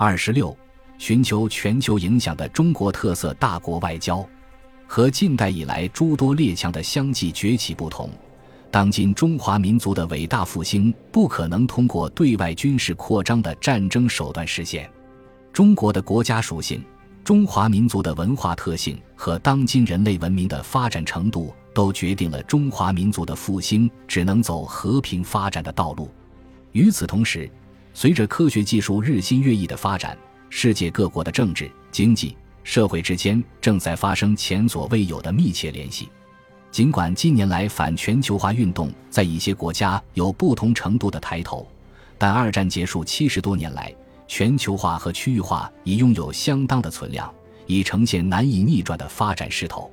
二十六，寻求全球影响的中国特色大国外交，和近代以来诸多列强的相继崛起不同，当今中华民族的伟大复兴不可能通过对外军事扩张的战争手段实现。中国的国家属性、中华民族的文化特性和当今人类文明的发展程度，都决定了中华民族的复兴只能走和平发展的道路。与此同时，随着科学技术日新月异的发展，世界各国的政治、经济、社会之间正在发生前所未有的密切联系。尽管近年来反全球化运动在一些国家有不同程度的抬头，但二战结束七十多年来，全球化和区域化已拥有相当的存量，已呈现难以逆转的发展势头。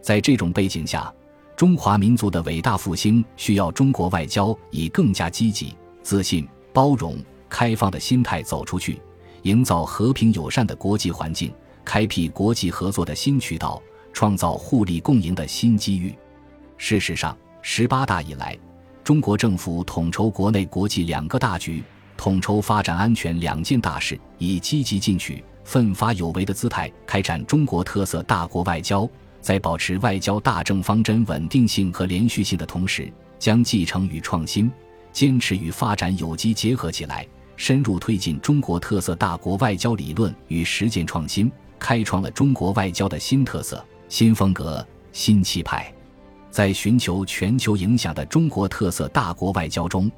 在这种背景下，中华民族的伟大复兴需要中国外交以更加积极、自信、包容。开放的心态走出去，营造和平友善的国际环境，开辟国际合作的新渠道，创造互利共赢的新机遇。事实上，十八大以来，中国政府统筹国内国际两个大局，统筹发展安全两件大事，以积极进取、奋发有为的姿态开展中国特色大国外交，在保持外交大政方针稳定性和连续性的同时，将继承与创新、坚持与发展有机结合起来。深入推进中国特色大国外交理论与实践创新，开创了中国外交的新特色、新风格、新气派。在寻求全球影响的中国特色大国外交中，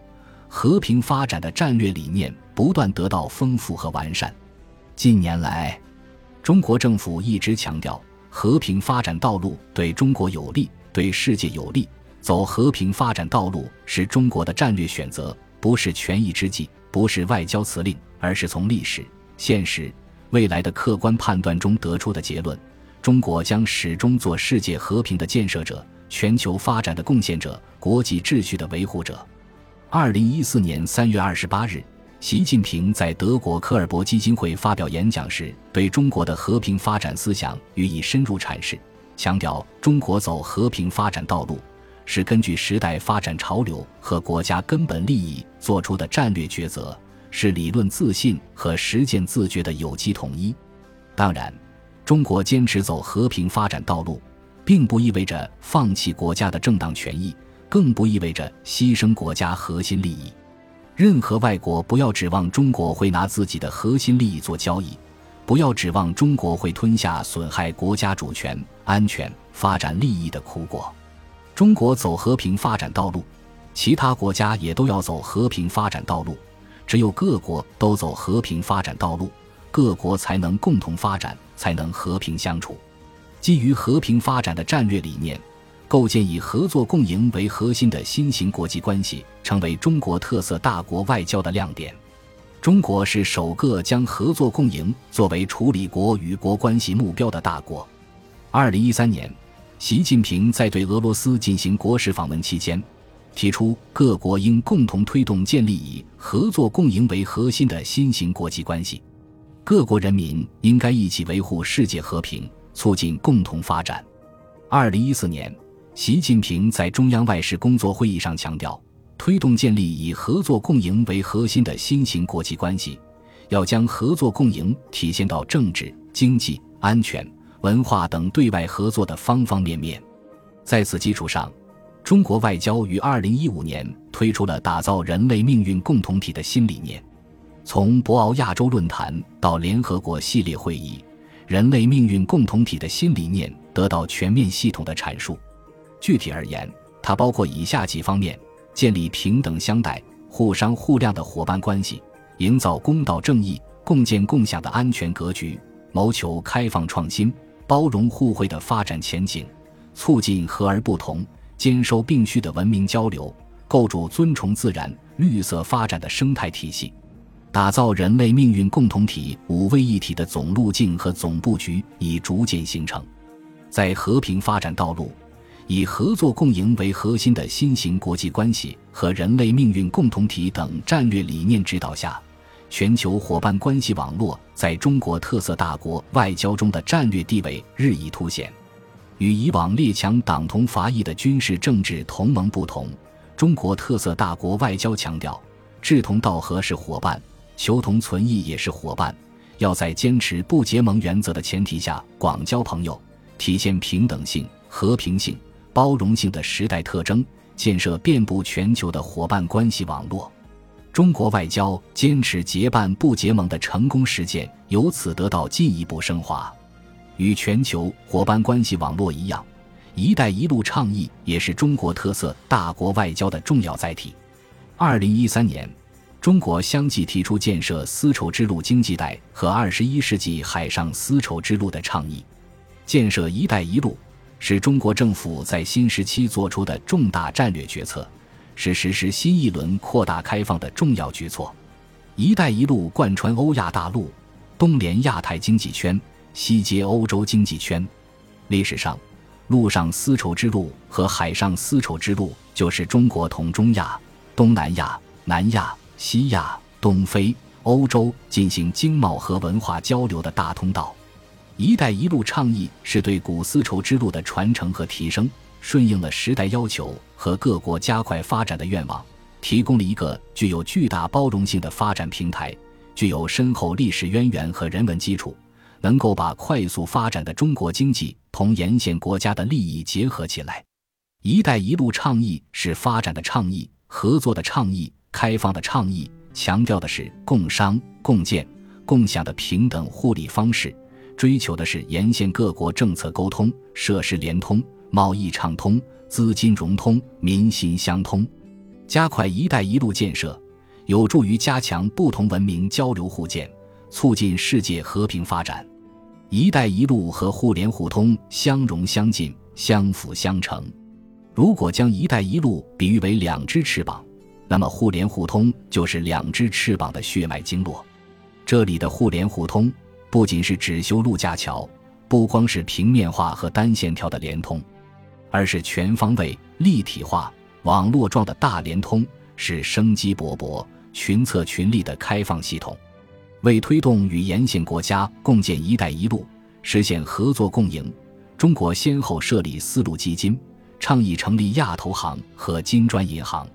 和平发展的战略理念不断得到丰富和完善。近年来，中国政府一直强调和平发展道路对中国有利、对世界有利。走和平发展道路是中国的战略选择，不是权宜之计。不是外交辞令，而是从历史、现实、未来的客观判断中得出的结论。中国将始终做世界和平的建设者、全球发展的贡献者、国际秩序的维护者。二零一四年三月二十八日，习近平在德国科尔伯基金会发表演讲时，对中国的和平发展思想予以深入阐释，强调中国走和平发展道路。是根据时代发展潮流和国家根本利益做出的战略抉择，是理论自信和实践自觉的有机统一。当然，中国坚持走和平发展道路，并不意味着放弃国家的正当权益，更不意味着牺牲国家核心利益。任何外国不要指望中国会拿自己的核心利益做交易，不要指望中国会吞下损害国家主权、安全、发展利益的苦果。中国走和平发展道路，其他国家也都要走和平发展道路。只有各国都走和平发展道路，各国才能共同发展，才能和平相处。基于和平发展的战略理念，构建以合作共赢为核心的新型国际关系，成为中国特色大国外交的亮点。中国是首个将合作共赢作为处理国与国关系目标的大国。二零一三年。习近平在对俄罗斯进行国事访问期间，提出各国应共同推动建立以合作共赢为核心的新型国际关系，各国人民应该一起维护世界和平，促进共同发展。二零一四年，习近平在中央外事工作会议上强调，推动建立以合作共赢为核心的新型国际关系，要将合作共赢体现到政治、经济、安全。文化等对外合作的方方面面，在此基础上，中国外交于二零一五年推出了打造人类命运共同体的新理念。从博鳌亚洲论坛到联合国系列会议，人类命运共同体的新理念得到全面系统的阐述。具体而言，它包括以下几方面：建立平等相待、互商互谅的伙伴关系，营造公道正义、共建共享的安全格局，谋求开放创新。包容互惠的发展前景，促进和而不同、兼收并蓄的文明交流，构筑尊崇自然、绿色发展的生态体系，打造人类命运共同体五位一体的总路径和总布局已逐渐形成。在和平发展道路、以合作共赢为核心的新型国际关系和人类命运共同体等战略理念指导下。全球伙伴关系网络在中国特色大国外交中的战略地位日益凸显。与以往列强党同伐异的军事政治同盟不同，中国特色大国外交强调志同道合是伙伴，求同存异也是伙伴，要在坚持不结盟原则的前提下广交朋友，体现平等性、和平性、包容性的时代特征，建设遍布全球的伙伴关系网络。中国外交坚持结伴不结盟的成功实践由此得到进一步升华。与全球伙伴关系网络一样，“一带一路”倡议也是中国特色大国外交的重要载体。二零一三年，中国相继提出建设丝绸之路经济带和二十一世纪海上丝绸之路的倡议。建设“一带一路”是中国政府在新时期做出的重大战略决策。是实施新一轮扩大开放的重要举措。“一带一路”贯穿欧亚大陆，东连亚太经济圈，西接欧洲经济圈。历史上，陆上丝绸之路和海上丝绸之路就是中国同中亚、东南亚、南亚、西亚、东非、欧洲进行经贸和文化交流的大通道。“一带一路”倡议是对古丝绸之路的传承和提升。顺应了时代要求和各国加快发展的愿望，提供了一个具有巨大包容性的发展平台，具有深厚历史渊源和人文基础，能够把快速发展的中国经济同沿线国家的利益结合起来。“一带一路”倡议是发展的倡议、合作的倡议、开放的倡议，强调的是共商、共建、共享的平等互利方式，追求的是沿线各国政策沟通、设施联通。贸易畅通，资金融通，民心相通，加快“一带一路”建设，有助于加强不同文明交流互鉴，促进世界和平发展。“一带一路”和互联互通相融相近，相辅相成。如果将“一带一路”比喻为两只翅膀，那么互联互通就是两只翅膀的血脉经络。这里的互联互通，不仅是指修路架桥，不光是平面化和单线条的连通。而是全方位、立体化、网络状的大联通，是生机勃勃、群策群力的开放系统。为推动与沿线国家共建“一带一路”，实现合作共赢，中国先后设立丝路基金，倡议成立亚投行和金砖银行。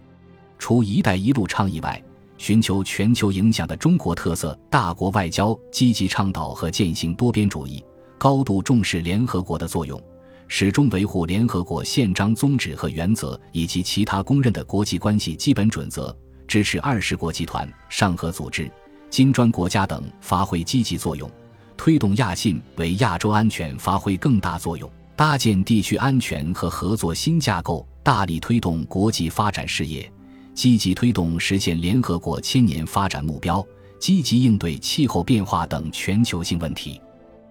除“一带一路”倡议外，寻求全球影响的中国特色大国外交，积极倡导和践行多边主义，高度重视联合国的作用。始终维护联合国宪章宗旨和原则以及其他公认的国际关系基本准则，支持二十国集团、上合组织、金砖国家等发挥积极作用，推动亚信为亚洲安全发挥更大作用，搭建地区安全和合作新架构，大力推动国际发展事业，积极推动实现联合国千年发展目标，积极应对气候变化等全球性问题。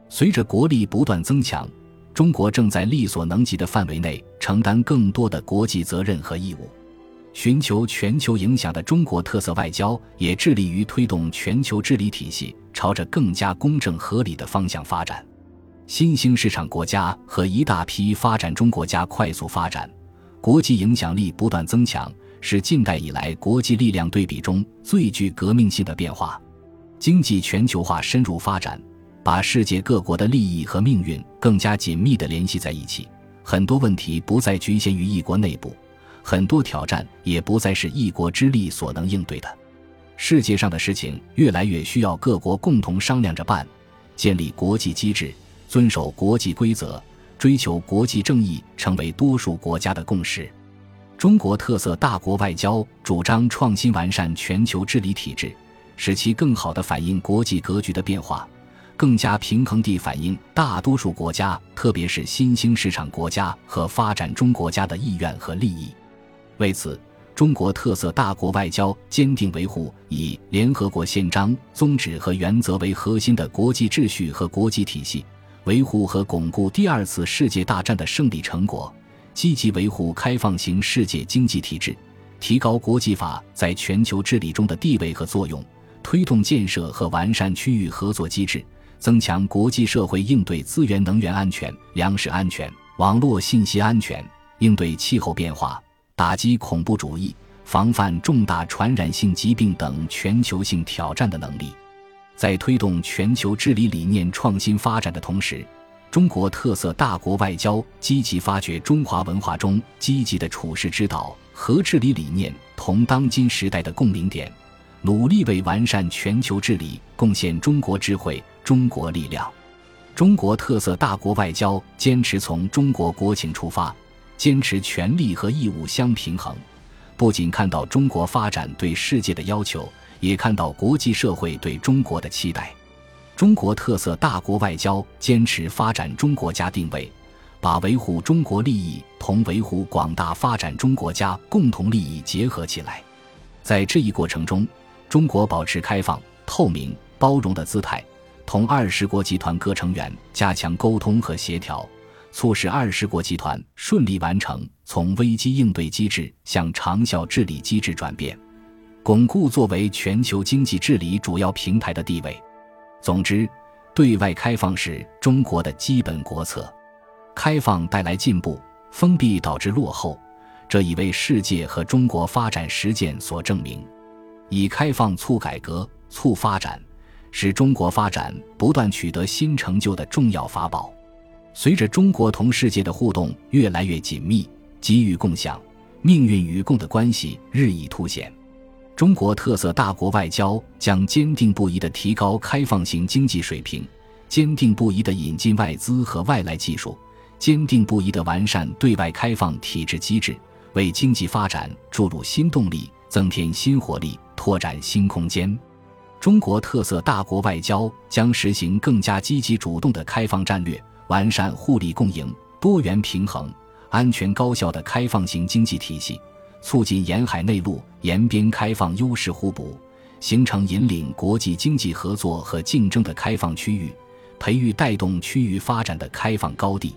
随着国力不断增强。中国正在力所能及的范围内承担更多的国际责任和义务，寻求全球影响的中国特色外交也致力于推动全球治理体系朝着更加公正合理的方向发展。新兴市场国家和一大批发展中国家快速发展，国际影响力不断增强，是近代以来国际力量对比中最具革命性的变化。经济全球化深入发展。把世界各国的利益和命运更加紧密地联系在一起，很多问题不再局限于一国内部，很多挑战也不再是一国之力所能应对的。世界上的事情越来越需要各国共同商量着办，建立国际机制，遵守国际规则，追求国际正义，成为多数国家的共识。中国特色大国外交主张创新完善全球治理体制，使其更好地反映国际格局的变化。更加平衡地反映大多数国家，特别是新兴市场国家和发展中国家的意愿和利益。为此，中国特色大国外交坚定维护以联合国宪章宗旨和原则为核心的国际秩序和国际体系，维护和巩固第二次世界大战的胜利成果，积极维护开放型世界经济体制，提高国际法在全球治理中的地位和作用，推动建设和完善区域合作机制。增强国际社会应对资源能源安全、粮食安全、网络信息安全、应对气候变化、打击恐怖主义、防范重大传染性疾病等全球性挑战的能力。在推动全球治理理念创新发展的同时，中国特色大国外交积极发掘中华文化中积极的处世之道和治理理念同当今时代的共鸣点。努力为完善全球治理贡献中国智慧、中国力量。中国特色大国外交坚持从中国国情出发，坚持权利和义务相平衡。不仅看到中国发展对世界的要求，也看到国际社会对中国的期待。中国特色大国外交坚持发展中国家定位，把维护中国利益同维护广大发展中国家共同利益结合起来。在这一过程中，中国保持开放、透明、包容的姿态。同二十国集团各成员加强沟通和协调，促使二十国集团顺利完成从危机应对机制向长效治理机制转变，巩固作为全球经济治理主要平台的地位。总之，对外开放是中国的基本国策。开放带来进步，封闭导致落后，这已为世界和中国发展实践所证明。以开放促改革、促发展。是中国发展不断取得新成就的重要法宝。随着中国同世界的互动越来越紧密，机遇共享、命运与共的关系日益凸显。中国特色大国外交将坚定不移地提高开放型经济水平，坚定不移地引进外资和外来技术，坚定不移地完善对外开放体制机制，为经济发展注入新动力，增添新活力，拓展新空间。中国特色大国外交将实行更加积极主动的开放战略，完善互利共赢、多元平衡、安全高效的开放型经济体系，促进沿海内陆、沿边开放优势互补，形成引领国际经济合作和竞争的开放区域，培育带动区域发展的开放高地。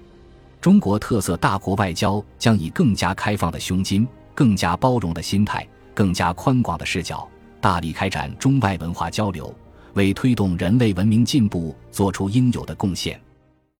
中国特色大国外交将以更加开放的胸襟、更加包容的心态、更加宽广的视角。大力开展中外文化交流，为推动人类文明进步做出应有的贡献。